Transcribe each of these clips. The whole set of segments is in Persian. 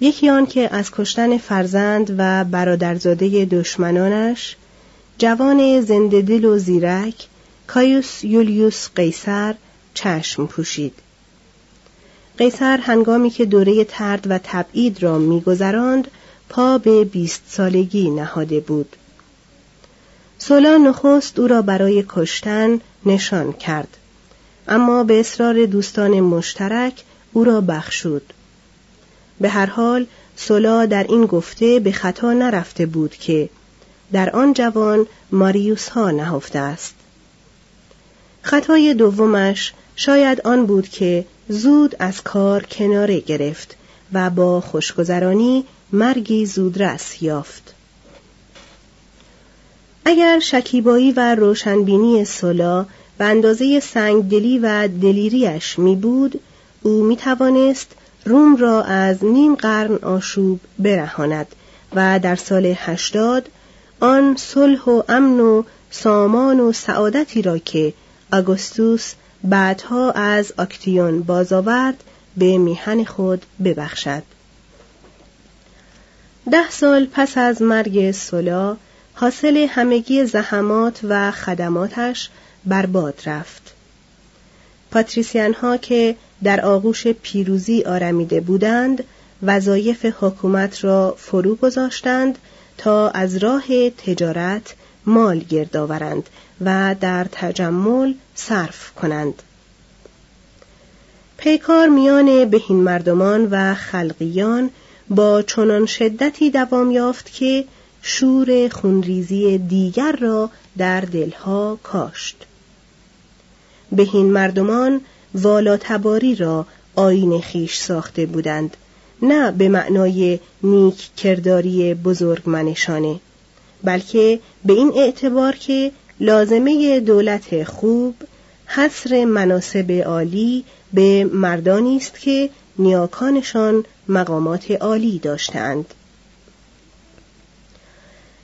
یکی آن که از کشتن فرزند و برادرزاده دشمنانش جوان زنده دل و زیرک کایوس یولیوس قیصر چشم پوشید. قیصر هنگامی که دوره ترد و تبعید را میگذراند پا به بیست سالگی نهاده بود. سولا نخست او را برای کشتن نشان کرد. اما به اصرار دوستان مشترک او را بخشود. به هر حال سولا در این گفته به خطا نرفته بود که در آن جوان ماریوس ها نهفته است. خطای دومش شاید آن بود که زود از کار کناره گرفت و با خوشگذرانی مرگی زودرس یافت. اگر شکیبایی و روشنبینی سولا به اندازه سنگدلی و دلیریش می بود او می توانست روم را از نیم قرن آشوب برهاند و در سال هشتاد آن صلح و امن و سامان و سعادتی را که آگوستوس بعدها از آکتیون بازآورد به میهن خود ببخشد. ده سال پس از مرگ سولا حاصل همگی زحمات و خدماتش برباد رفت. پاتریسیان ها که در آغوش پیروزی آرمیده بودند وظایف حکومت را فرو گذاشتند تا از راه تجارت مال گرد آورند و در تجمل صرف کنند. پیکار میان بهین مردمان و خلقیان با چنان شدتی دوام یافت که شور خونریزی دیگر را در دلها کاشت. بهین مردمان والاتباری را آین خیش ساخته بودند نه به معنای نیک کرداری بزرگ منشانه بلکه به این اعتبار که لازمه دولت خوب حصر مناسب عالی به مردانی است که نیاکانشان مقامات عالی داشتند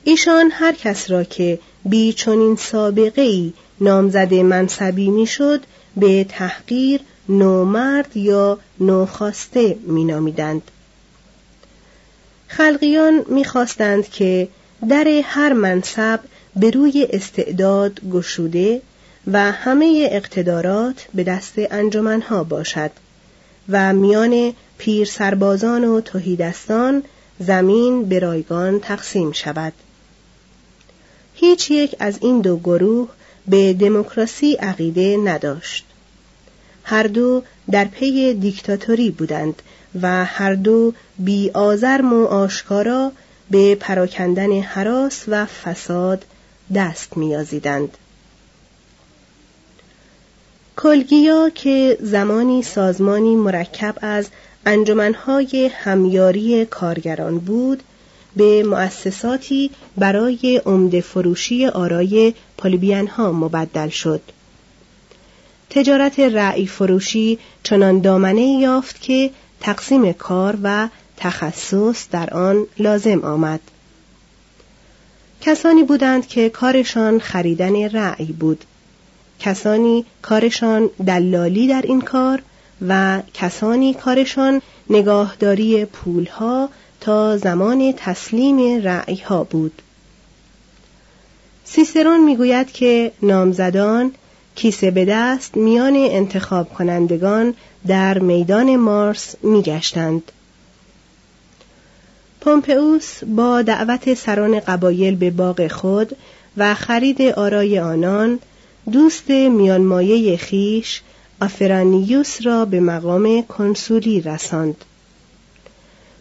ایشان هر کس را که بی چنین سابقه ای نامزد منصبی می‌شد به تحقیر نومرد یا نوخواسته مینامیدند. خلقیان می‌خواستند که در هر منصب به روی استعداد گشوده و همه اقتدارات به دست انجمنها باشد و میان پیر سربازان و توهیدستان زمین به رایگان تقسیم شود. هیچ یک از این دو گروه به دموکراسی عقیده نداشت. هر دو در پی دیکتاتوری بودند و هر دو بی آزرم و آشکارا به پراکندن حراس و فساد دست میازیدند کلگیا که زمانی سازمانی مرکب از انجمنهای همیاری کارگران بود به مؤسساتی برای عمده فروشی آرای ها مبدل شد. تجارت رعی فروشی چنان دامنه یافت که تقسیم کار و تخصص در آن لازم آمد. کسانی بودند که کارشان خریدن رعی بود. کسانی کارشان دلالی در این کار و کسانی کارشان نگاهداری پولها تا زمان تسلیم رعی ها بود. سیسرون می‌گوید که نامزدان کیسه به دست میان انتخاب کنندگان در میدان مارس میگشتند. پومپئوس با دعوت سران قبایل به باغ خود و خرید آرای آنان دوست میانمایه خیش آفرانیوس را به مقام کنسولی رساند.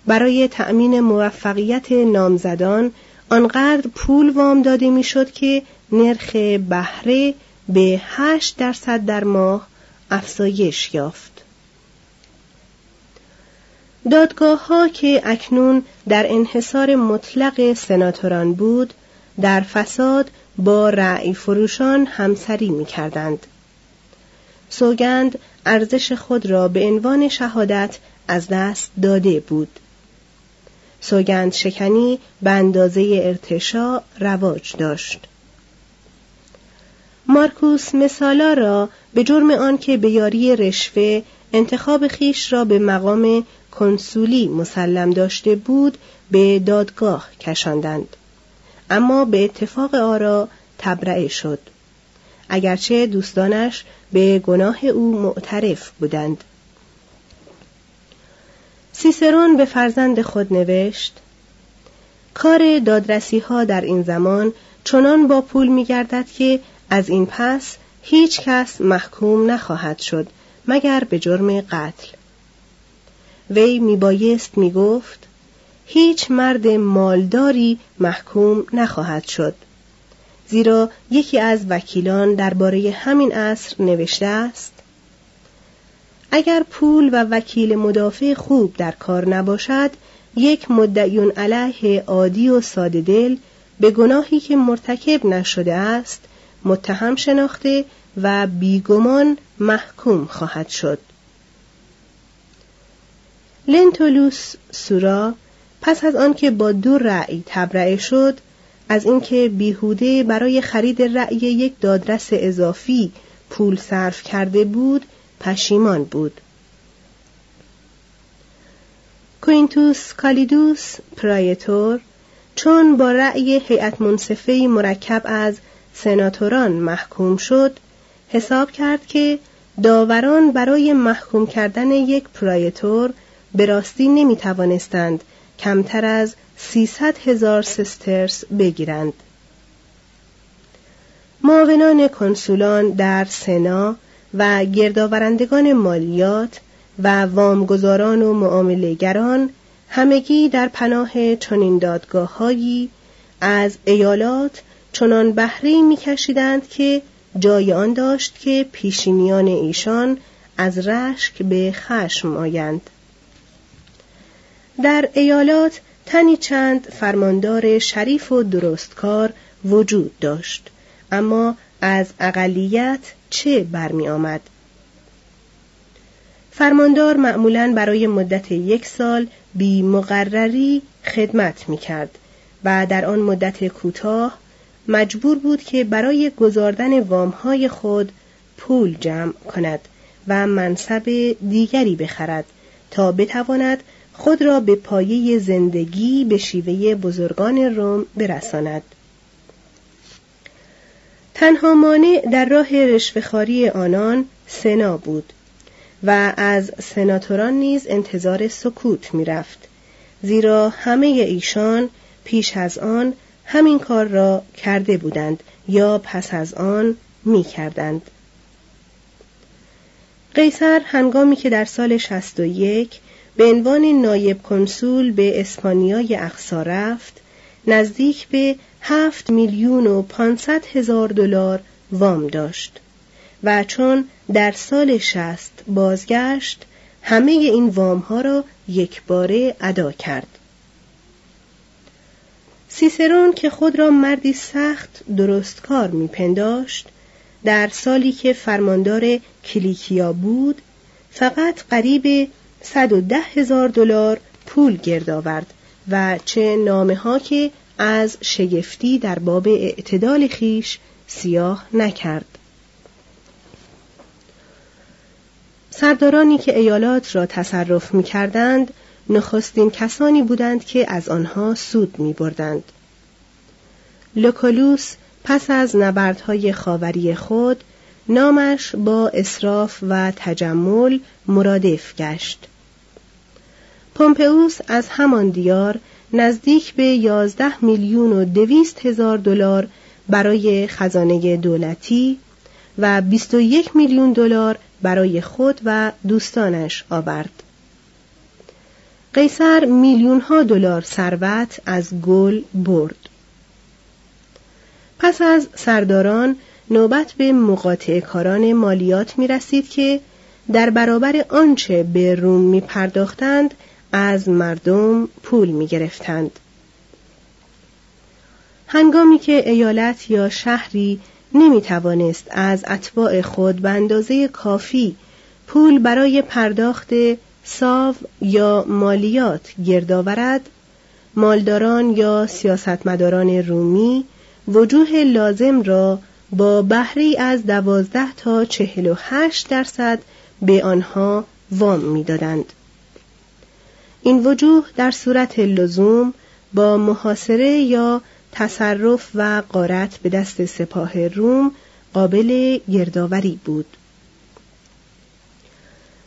برای تأمین موفقیت نامزدان آنقدر پول وام داده می‌شد که نرخ بهره به هشت درصد در ماه افزایش یافت دادگاه ها که اکنون در انحصار مطلق سناتوران بود در فساد با رعی فروشان همسری می کردند. سوگند ارزش خود را به عنوان شهادت از دست داده بود. سوگند شکنی به اندازه ارتشا رواج داشت. مارکوس مثالا را به جرم آنکه به یاری رشوه انتخاب خیش را به مقام کنسولی مسلم داشته بود به دادگاه کشاندند. اما به اتفاق آرا تبرئه شد. اگرچه دوستانش به گناه او معترف بودند. سیسرون به فرزند خود نوشت کار دادرسی ها در این زمان چنان با پول می گردد که از این پس هیچ کس محکوم نخواهد شد مگر به جرم قتل. وی میبایست می‌گفت هیچ مرد مالداری محکوم نخواهد شد زیرا یکی از وکیلان درباره همین عصر نوشته است اگر پول و وکیل مدافع خوب در کار نباشد یک مدعیون علیه عادی و ساده دل به گناهی که مرتکب نشده است متهم شناخته و بیگمان محکوم خواهد شد. لنتولوس سورا پس از آنکه با دو رأی تبرئه شد از اینکه بیهوده برای خرید رأی یک دادرس اضافی پول صرف کرده بود پشیمان بود. کوینتوس کالیدوس پرایتور چون با رأی هیئت منصفه مرکب از سناتوران محکوم شد حساب کرد که داوران برای محکوم کردن یک پرایتور به راستی نمی توانستند کمتر از سیصد هزار سسترس بگیرند. معاونان کنسولان در سنا و گردآورندگان مالیات و وامگذاران و معاملهگران همگی در پناه چنین دادگاههایی از ایالات چنان بهره میکشیدند که جای آن داشت که پیشینیان ایشان از رشک به خشم آیند. در ایالات تنی چند فرماندار شریف و درستکار وجود داشت اما از اقلیت چه برمی آمد؟ فرماندار معمولا برای مدت یک سال بی مقرری خدمت می کرد و در آن مدت کوتاه مجبور بود که برای گذاردن وامهای خود پول جمع کند و منصب دیگری بخرد تا بتواند خود را به پایه زندگی به شیوه بزرگان روم برساند تنها مانع در راه رشوهخواری آنان سنا بود و از سناتوران نیز انتظار سکوت می‌رفت زیرا همه ایشان پیش از آن همین کار را کرده بودند یا پس از آن می کردند. قیصر هنگامی که در سال 61 به عنوان نایب کنسول به اسپانیای اقصا رفت نزدیک به هفت میلیون و پانصد هزار دلار وام داشت و چون در سال شست بازگشت همه این وام ها را یک باره ادا کرد. سیسرون که خود را مردی سخت درستکار میپنداشت در سالی که فرماندار کلیکیا بود فقط قریب 110 هزار دلار پول گرد آورد. و چه نامه ها که از شگفتی در باب اعتدال خیش سیاه نکرد سردارانی که ایالات را تصرف می کردند نخستین کسانی بودند که از آنها سود می بردند. لوکولوس پس از نبردهای خاوری خود نامش با اصراف و تجمل مرادف گشت. پومپئوس از همان دیار نزدیک به یازده میلیون و دویست هزار دلار برای خزانه دولتی و بیست و یک میلیون دلار برای خود و دوستانش آورد. قیصر میلیون ها دلار ثروت از گل برد. پس از سرداران نوبت به مقاطع کاران مالیات می رسید که در برابر آنچه به روم می پرداختند از مردم پول می گرفتند. هنگامی که ایالت یا شهری نمی توانست از اتباع خود به اندازه کافی پول برای پرداخت ساو یا مالیات گرد آورد مالداران یا سیاستمداران رومی وجوه لازم را با بهری از دوازده تا چهل و هشت درصد به آنها وام می‌دادند. این وجوه در صورت لزوم با محاصره یا تصرف و قارت به دست سپاه روم قابل گردآوری بود.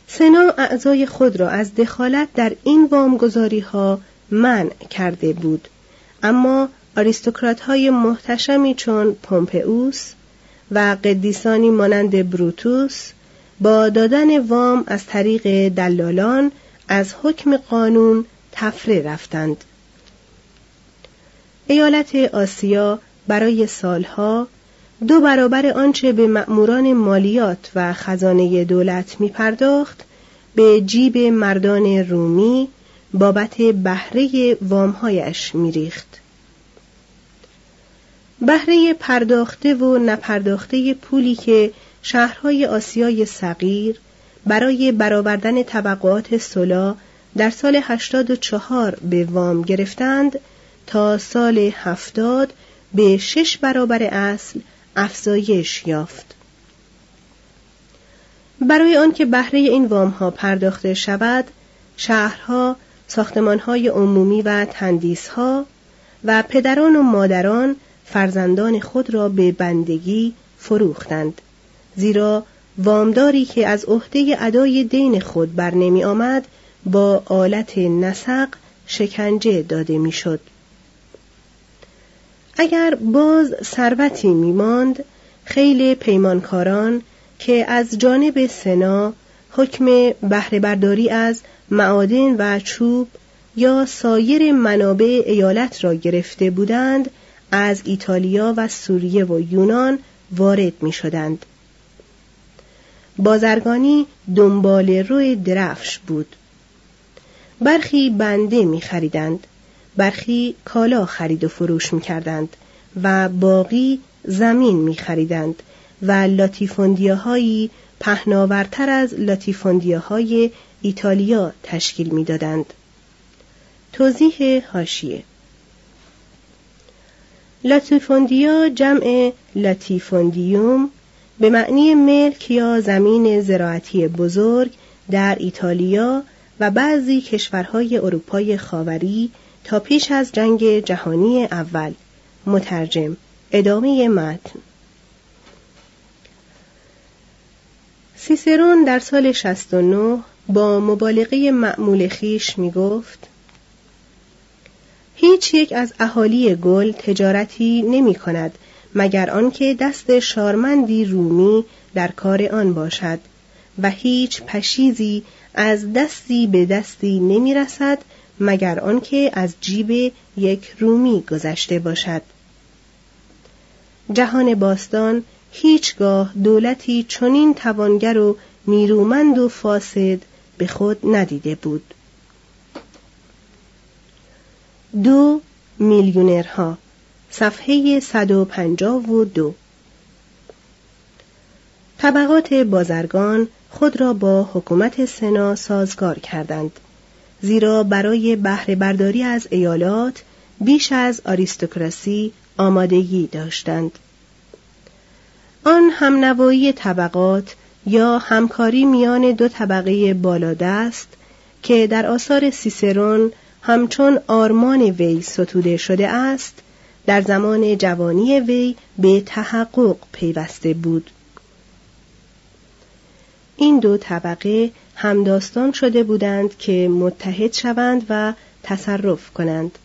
سنا اعضای خود را از دخالت در این وامگذاری ها منع کرده بود اما آریستوکرات های محتشمی چون پومپئوس و قدیسانی مانند بروتوس با دادن وام از طریق دلالان از حکم قانون تفره رفتند ایالت آسیا برای سالها دو برابر آنچه به مأموران مالیات و خزانه دولت می پرداخت به جیب مردان رومی بابت بهره وامهایش میریخت. بهره پرداخته و نپرداخته پولی که شهرهای آسیای صغیر برای برآوردن طبقات سلا در هشتاد 84 به وام گرفتند تا سال هفتاد به شش برابر اصل افزایش یافت. برای آنکه بهره این وام ها پرداخته شود، شهرها، ساختمانهای عمومی و تندیسها و پدران و مادران فرزندان خود را به بندگی فروختند زیرا وامداری که از عهده ادای دین خود بر نمی آمد با آلت نسق شکنجه داده می‌شد. اگر باز ثروتی میماند خیلی پیمانکاران که از جانب سنا حکم بهره برداری از معادن و چوب یا سایر منابع ایالت را گرفته بودند از ایتالیا و سوریه و یونان وارد می شدند. بازرگانی دنبال روی درفش بود. برخی بنده می خریدند. برخی کالا خرید و فروش می کردند و باقی زمین می خریدند و لاتیفوندیاهایی پهناورتر از لاتیفوندیاهای ایتالیا تشکیل می‌دادند. توضیح هاشیه لاتیفوندیا جمع لاتیفوندیوم به معنی ملک یا زمین زراعتی بزرگ در ایتالیا و بعضی کشورهای اروپای خاوری تا پیش از جنگ جهانی اول. مترجم ادامه متن. سیسرون در سال 69 با مبالغه معمول خیش می گفت هیچ یک از اهالی گل تجارتی نمی کند مگر آنکه دست شارمندی رومی در کار آن باشد و هیچ پشیزی از دستی به دستی نمی رسد مگر آنکه از جیب یک رومی گذشته باشد. جهان باستان هیچگاه دولتی چنین توانگر و نیرومند و فاسد به خود ندیده بود. دو میلیونرها صفحه 152 طبقات بازرگان خود را با حکومت سنا سازگار کردند زیرا برای بهره برداری از ایالات بیش از آریستوکراسی آمادگی داشتند. آن همنوایی طبقات یا همکاری میان دو طبقه بالادست که در آثار سیسرون همچون آرمان وی ستوده شده است در زمان جوانی وی به تحقق پیوسته بود این دو طبقه همداستان شده بودند که متحد شوند و تصرف کنند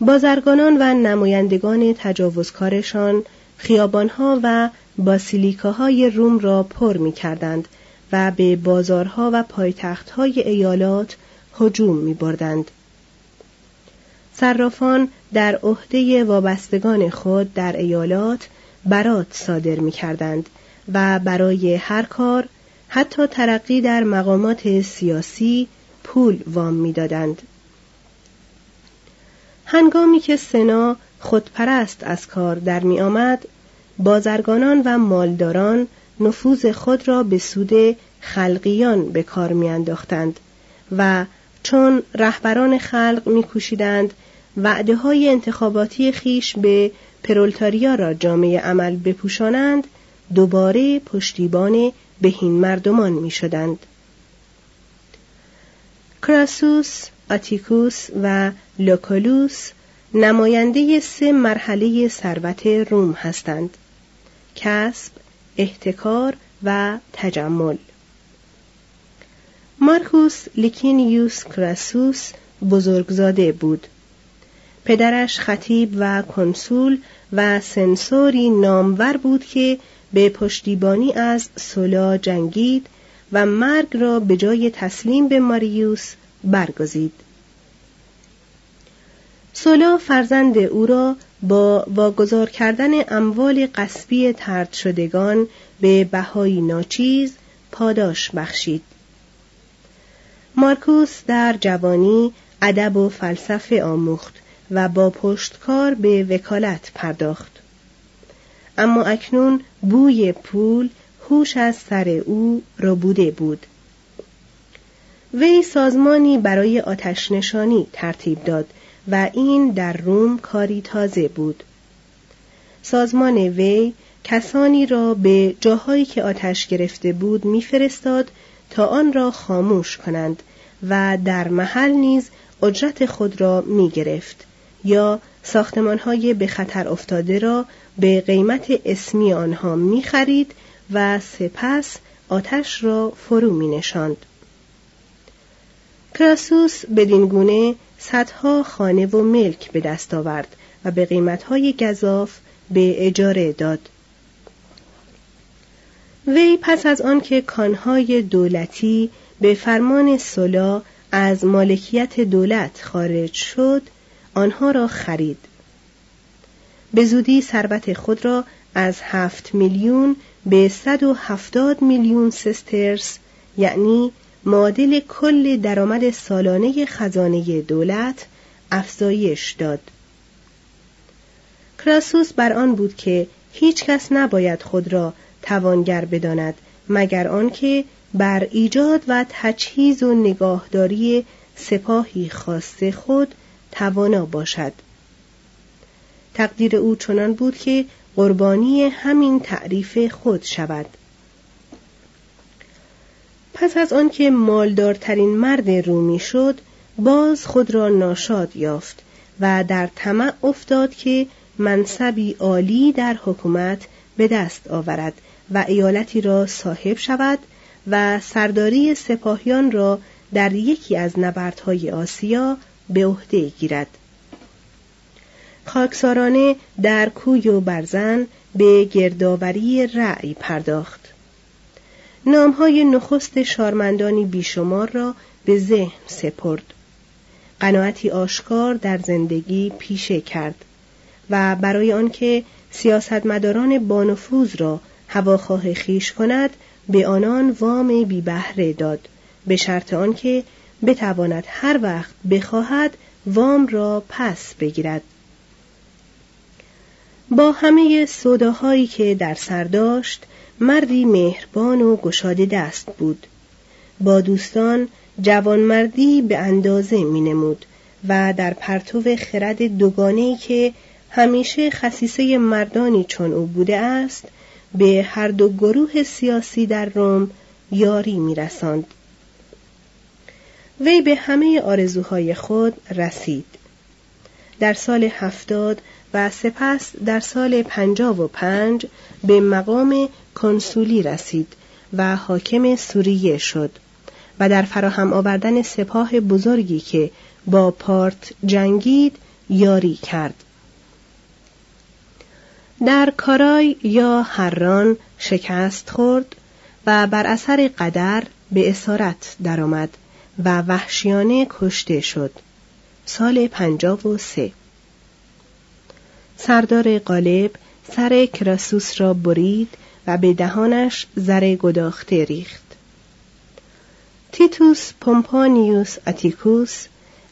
بازرگانان و نمایندگان تجاوزکارشان خیابانها و باسیلیکاهای روم را پر می کردند و به بازارها و پایتختهای ایالات هجوم می بردند. صرافان در عهده وابستگان خود در ایالات برات صادر می کردند و برای هر کار حتی ترقی در مقامات سیاسی پول وام می‌دادند. هنگامی که سنا خودپرست از کار در می آمد، بازرگانان و مالداران نفوذ خود را به سود خلقیان به کار میانداختند و چون رهبران خلق میکوشیدند وعده های انتخاباتی خیش به پرولتاریا را جامعه عمل بپوشانند دوباره پشتیبان بهین مردمان می شدند. کراسوس، آتیکوس و لوکولوس نماینده سه مرحله ثروت روم هستند. کسب، احتکار و تجمل. مارکوس لیکینیوس کراسوس بزرگزاده بود. پدرش خطیب و کنسول و سنسوری نامور بود که به پشتیبانی از سولا جنگید و مرگ را به جای تسلیم به ماریوس برگزید. سولا فرزند او را با واگذار کردن اموال قصبی ترد شدگان به بهایی ناچیز پاداش بخشید. مارکوس در جوانی ادب و فلسفه آموخت و با پشتکار به وکالت پرداخت. اما اکنون بوی پول هوش از سر او بوده بود. وی سازمانی برای آتش نشانی ترتیب داد و این در روم کاری تازه بود. سازمان وی کسانی را به جاهایی که آتش گرفته بود میفرستاد تا آن را خاموش کنند و در محل نیز اجرت خود را می گرفت یا ساختمانهای به خطر افتاده را به قیمت اسمی آنها می خرید و سپس آتش را فرو می نشاند. کراسوس بدین گونه صدها خانه و ملک به دست آورد و به قیمتهای گذاف به اجاره داد. وی پس از آنکه کانهای دولتی به فرمان سولا از مالکیت دولت خارج شد آنها را خرید. به زودی ثروت خود را از هفت میلیون به صد و هفتاد میلیون سسترس یعنی معادل کل درآمد سالانه خزانه دولت افزایش داد. کراسوس بر آن بود که هیچ کس نباید خود را توانگر بداند مگر آنکه بر ایجاد و تجهیز و نگاهداری سپاهی خاص خود توانا باشد. تقدیر او چنان بود که قربانی همین تعریف خود شود. پس از آنکه مالدارترین مرد رومی شد باز خود را ناشاد یافت و در طمع افتاد که منصبی عالی در حکومت به دست آورد و ایالتی را صاحب شود و سرداری سپاهیان را در یکی از نبردهای آسیا به عهده گیرد. خاکسارانه در کوی و برزن به گردآوری رأی پرداخت. نامهای نخست شارمندانی بیشمار را به ذهن سپرد. قناعتی آشکار در زندگی پیشه کرد و برای آنکه سیاستمداران بانفوذ را هواخواه خیش کند به آنان وام بی بهره داد به شرط آنکه بتواند هر وقت بخواهد وام را پس بگیرد. با همه صداهایی که در سر داشت مردی مهربان و گشاده دست بود. با دوستان جوانمردی به اندازه می نمود و در پرتو خرد دوگانه‌ای که همیشه خصیصه مردانی چون او بوده است به هر دو گروه سیاسی در روم یاری میرساند. وی به همه آرزوهای خود رسید. در سال هفتاد و سپس در سال پنجاب و پنج به مقام کنسولی رسید و حاکم سوریه شد و در فراهم آوردن سپاه بزرگی که با پارت جنگید یاری کرد. در کارای یا هران شکست خورد و بر اثر قدر به اسارت درآمد. و وحشیانه کشته شد. سال پنجاب و سه. سردار غالب سر کراسوس را برید و به دهانش زر گداخته ریخت. تیتوس پومپانیوس اتیکوس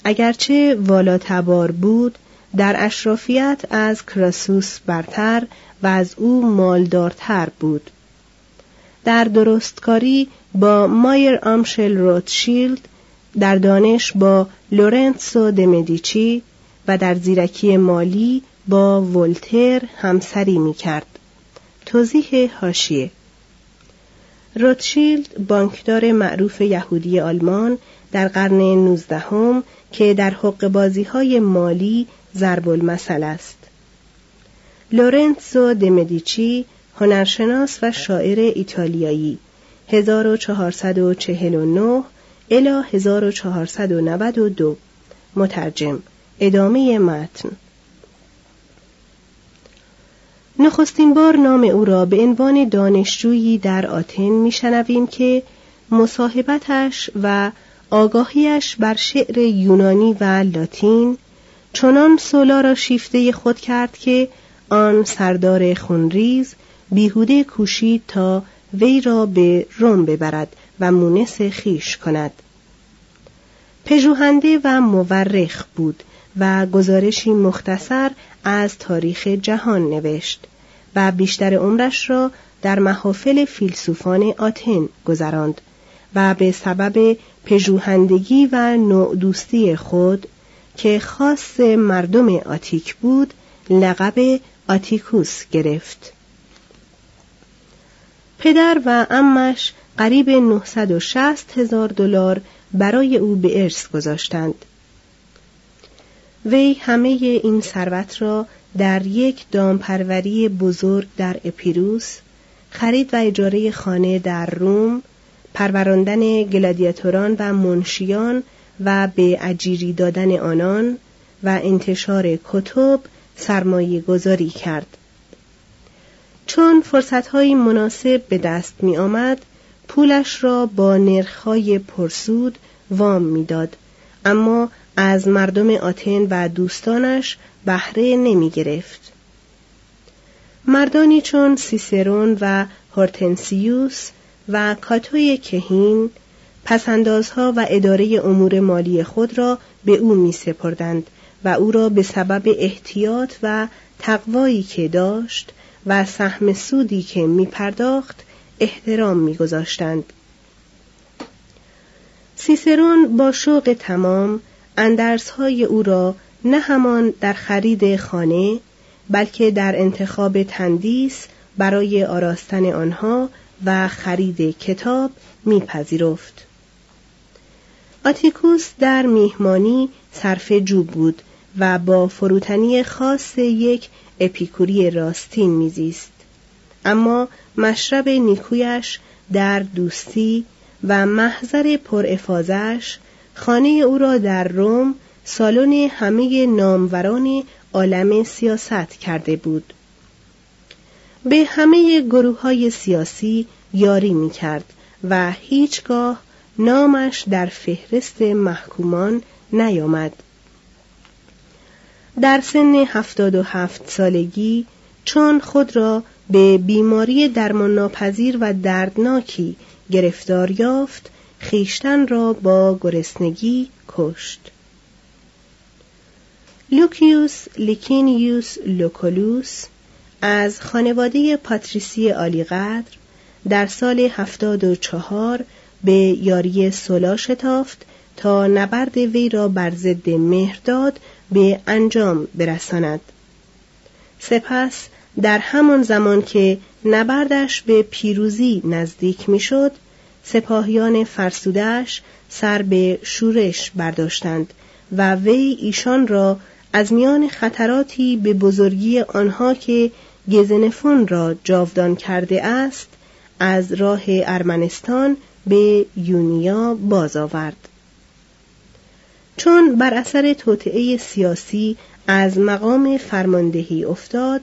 اگرچه والاتبار بود در اشرافیت از کراسوس برتر و از او مالدارتر بود. در درستکاری با مایر آمشل روتشیلد در دانش با لورنسو دمدیچی و در زیرکی مالی با ولتر همسری می کرد. توضیح هاشیه روتشیلد بانکدار معروف یهودی آلمان در قرن نوزدهم که در حق بازی های مالی ضرب المثل است. لورنزو دمدیچی هنرشناس و شاعر ایتالیایی 1449 الی 1492 مترجم ادامه متن. نخستین بار نام او را به عنوان دانشجویی در آتن میشنویم که مصاحبتش و آگاهیش بر شعر یونانی و لاتین چنان سولا را شیفته خود کرد که آن سردار خونریز بیهوده کوشید تا وی را به روم ببرد و مونس خیش کند. پژوهنده و مورخ بود و گزارشی مختصر از تاریخ جهان نوشت و بیشتر عمرش را در محافل فیلسوفان آتن گذراند و به سبب پژوهندگی و نوع دوستی خود که خاص مردم آتیک بود لقب آتیکوس گرفت. پدر و امش قریب 960 هزار دلار برای او به ارث گذاشتند وی همه این ثروت را در یک دامپروری بزرگ در اپیروس خرید و اجاره خانه در روم پروراندن گلادیاتوران و منشیان و به اجیری دادن آنان و انتشار کتب سرمایه گذاری کرد. چون فرصتهایی مناسب به دست می آمد، پولش را با نرخهای پرسود وام می‌داد اما از مردم آتن و دوستانش بهره نمی گرفت. مردانی چون سیسرون و هورتنسیوس و کاتوی کهین پسندازها و اداره امور مالی خود را به او می سپردند و او را به سبب احتیاط و تقوایی که داشت و سهم سودی که می پرداخت احترام می گذاشتند. سیسرون با شوق تمام اندرسهای او را نه همان در خرید خانه بلکه در انتخاب تندیس برای آراستن آنها و خرید کتاب میپذیرفت. آتیکوس در میهمانی صرف جوب بود و با فروتنی خاص یک اپیکوری راستین میزیست اما مشرب نیکویش در دوستی و محضر پرافازش خانه او را در روم سالن همه ناموران عالم سیاست کرده بود. به همه گروه های سیاسی یاری می کرد و هیچگاه نامش در فهرست محکومان نیامد. در سن هفتاد و هفت سالگی چون خود را به بیماری درمان ناپذیر و دردناکی گرفتار یافت خویشتن را با گرسنگی کشت. لوکیوس لیکینیوس لوکولوس از خانواده پاتریسی عالیقدر در سال هفتاد و چهار به یاری سولا شتافت تا نبرد وی را بر ضد مهرداد به انجام برساند. سپس در همان زمان که نبردش به پیروزی نزدیک می‌شد سپاهیان فرسودش سر به شورش برداشتند و وی ایشان را از میان خطراتی به بزرگی آنها که گزنفون را جاودان کرده است از راه ارمنستان به یونیا باز آورد. چون بر اثر توطعه سیاسی از مقام فرماندهی افتاد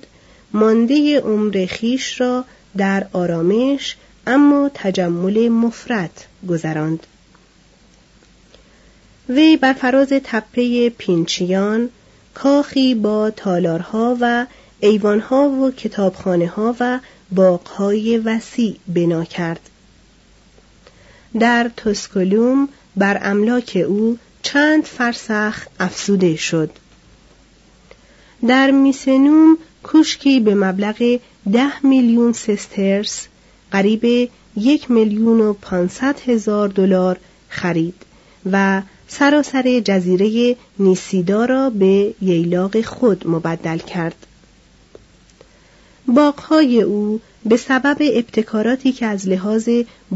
مانده عمر خیش را در آرامش اما تجمل مفرد گذراند. وی بر فراز تپه پینچیان کاخی با تالارها و ایوانها و کتابخانه ها و باغهای وسیع بنا کرد. در توسکولوم بر املاک او چند فرسخ افزوده شد. در میسنوم کوشکی به مبلغ ده میلیون سسترس قریب یک میلیون و پانصد هزار دلار خرید و سراسر جزیره نیسیدا را به ییلاق خود مبدل کرد. باغهای او به سبب ابتکاراتی که از لحاظ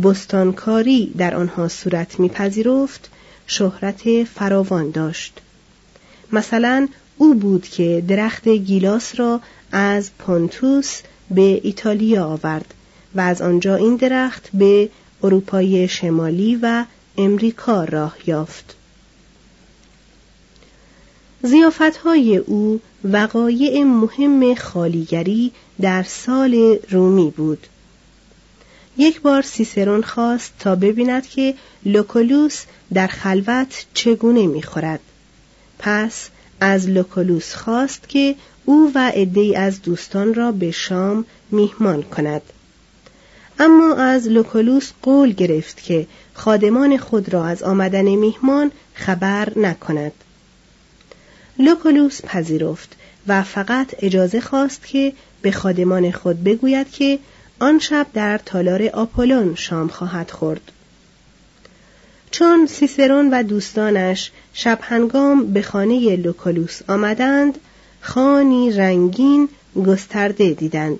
بستانکاری در آنها صورت میپذیرفت شهرت فراوان داشت. مثلا او بود که درخت گیلاس را از پونتوس به ایتالیا آورد و از آنجا این درخت به اروپای شمالی و امریکا راه یافت. زیافتهای او وقایع مهم خالیگری در سال رومی بود. یک بار سیسرون خواست تا ببیند که لوکولوس در خلوت چگونه می‌خورد. پس از لوکولوس خواست که او و عده‌ای از دوستان را به شام میهمان کند. اما از لوکولوس قول گرفت که خادمان خود را از آمدن میهمان خبر نکند. لوکولوس پذیرفت و فقط اجازه خواست که به خادمان خود بگوید که آن شب در تالار آپولون شام خواهد خورد. چون سیسرون و دوستانش شب هنگام به خانه لوکولوس آمدند خانی رنگین گسترده دیدند.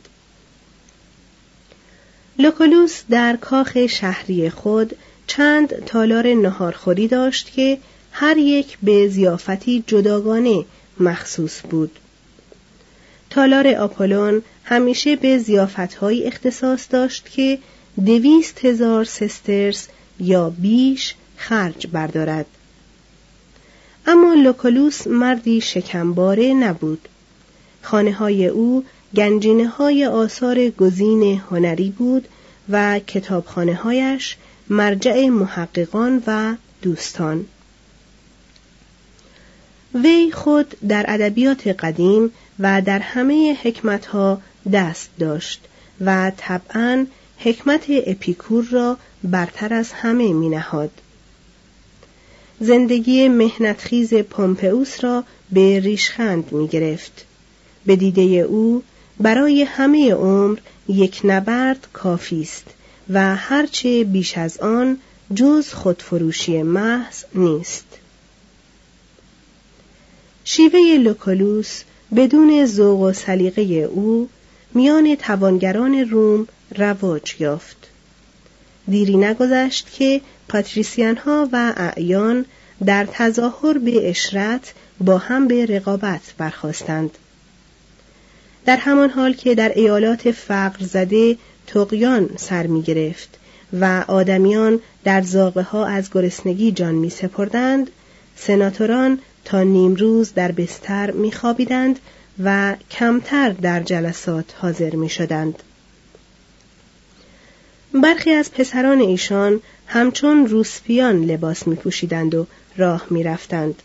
لوکولوس در کاخ شهری خود چند تالار نهارخوری داشت که هر یک به زیافتی جداگانه مخصوص بود. تالار آپولون همیشه به زیافتهایی اختصاص داشت که دویست هزار سسترس یا بیش خرج بردارد. اما لوکولوس مردی شکمباره نبود خانه های او گنجینه های آثار گزین هنری بود و کتابخانه هایش مرجع محققان و دوستان وی خود در ادبیات قدیم و در همه حکمتها دست داشت و طبعا حکمت اپیکور را برتر از همه می نهاد. زندگی مهنتخیز پومپئوس را به ریشخند می گرفت. به دیده او برای همه عمر یک نبرد کافی است و هرچه بیش از آن جز خودفروشی محض نیست. شیوه لوکولوس بدون ذوق و سلیقه او میان توانگران روم رواج یافت دیری نگذشت که پاتریسیان ها و اعیان در تظاهر به اشرت با هم به رقابت برخواستند در همان حال که در ایالات فقر زده تقیان سر می گرفت و آدمیان در زاغه ها از گرسنگی جان می سپردند سناتوران تا نیمروز در بستر می خوابیدند و کمتر در جلسات حاضر می شدند. برخی از پسران ایشان همچون روسپیان لباس می پوشیدند و راه می رفتند.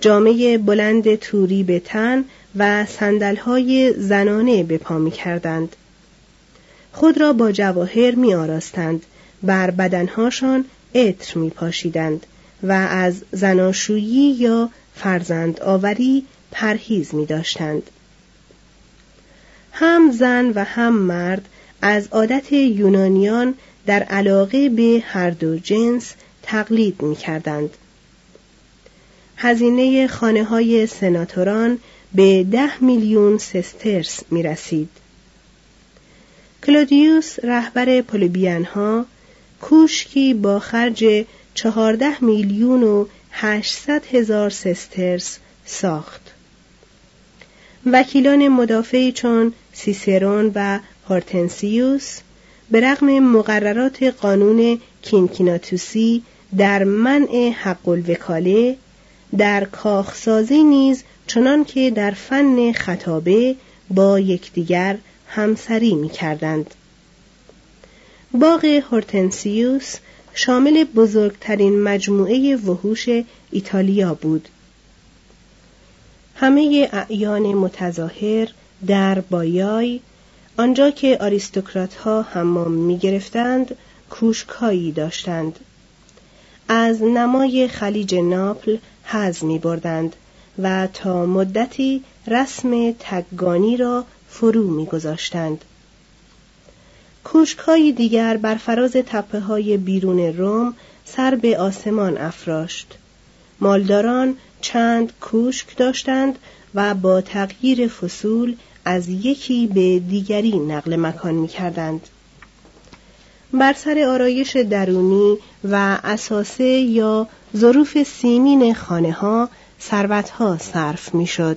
جامعه بلند توری به تن و سندلهای زنانه به پا می کردند. خود را با جواهر می آراستند. بر بدنهاشان عطر می پاشیدند و از زناشویی یا فرزند آوری پرهیز می داشتند. هم زن و هم مرد از عادت یونانیان در علاقه به هر دو جنس تقلید می کردند. هزینه خانه های سناتوران به ده میلیون سسترس می رسید. کلودیوس رهبر پولوبیان ها کوشکی با خرج چهارده میلیون و هشتصد هزار سسترس ساخت. وکیلان مدافعی چون سیسرون و هورتنسیوس به رغم مقررات قانون کینکیناتوسی در منع حق الوکاله در کاخسازی نیز چنان که در فن خطابه با یکدیگر همسری می کردند. باغ هورتنسیوس شامل بزرگترین مجموعه وحوش ایتالیا بود. همه اعیان متظاهر در بایای آنجا که آریستوکرات ها حمام می گرفتند کوشکایی داشتند. از نمای خلیج ناپل حز می بردند و تا مدتی رسم تگانی را فرو می گذاشتند. کوشکهای دیگر بر فراز تپه های بیرون روم سر به آسمان افراشت. مالداران چند کوشک داشتند و با تغییر فصول از یکی به دیگری نقل مکان می کردند. بر سر آرایش درونی و اساسه یا ظروف سیمین خانه ها ثروت ها صرف می شد.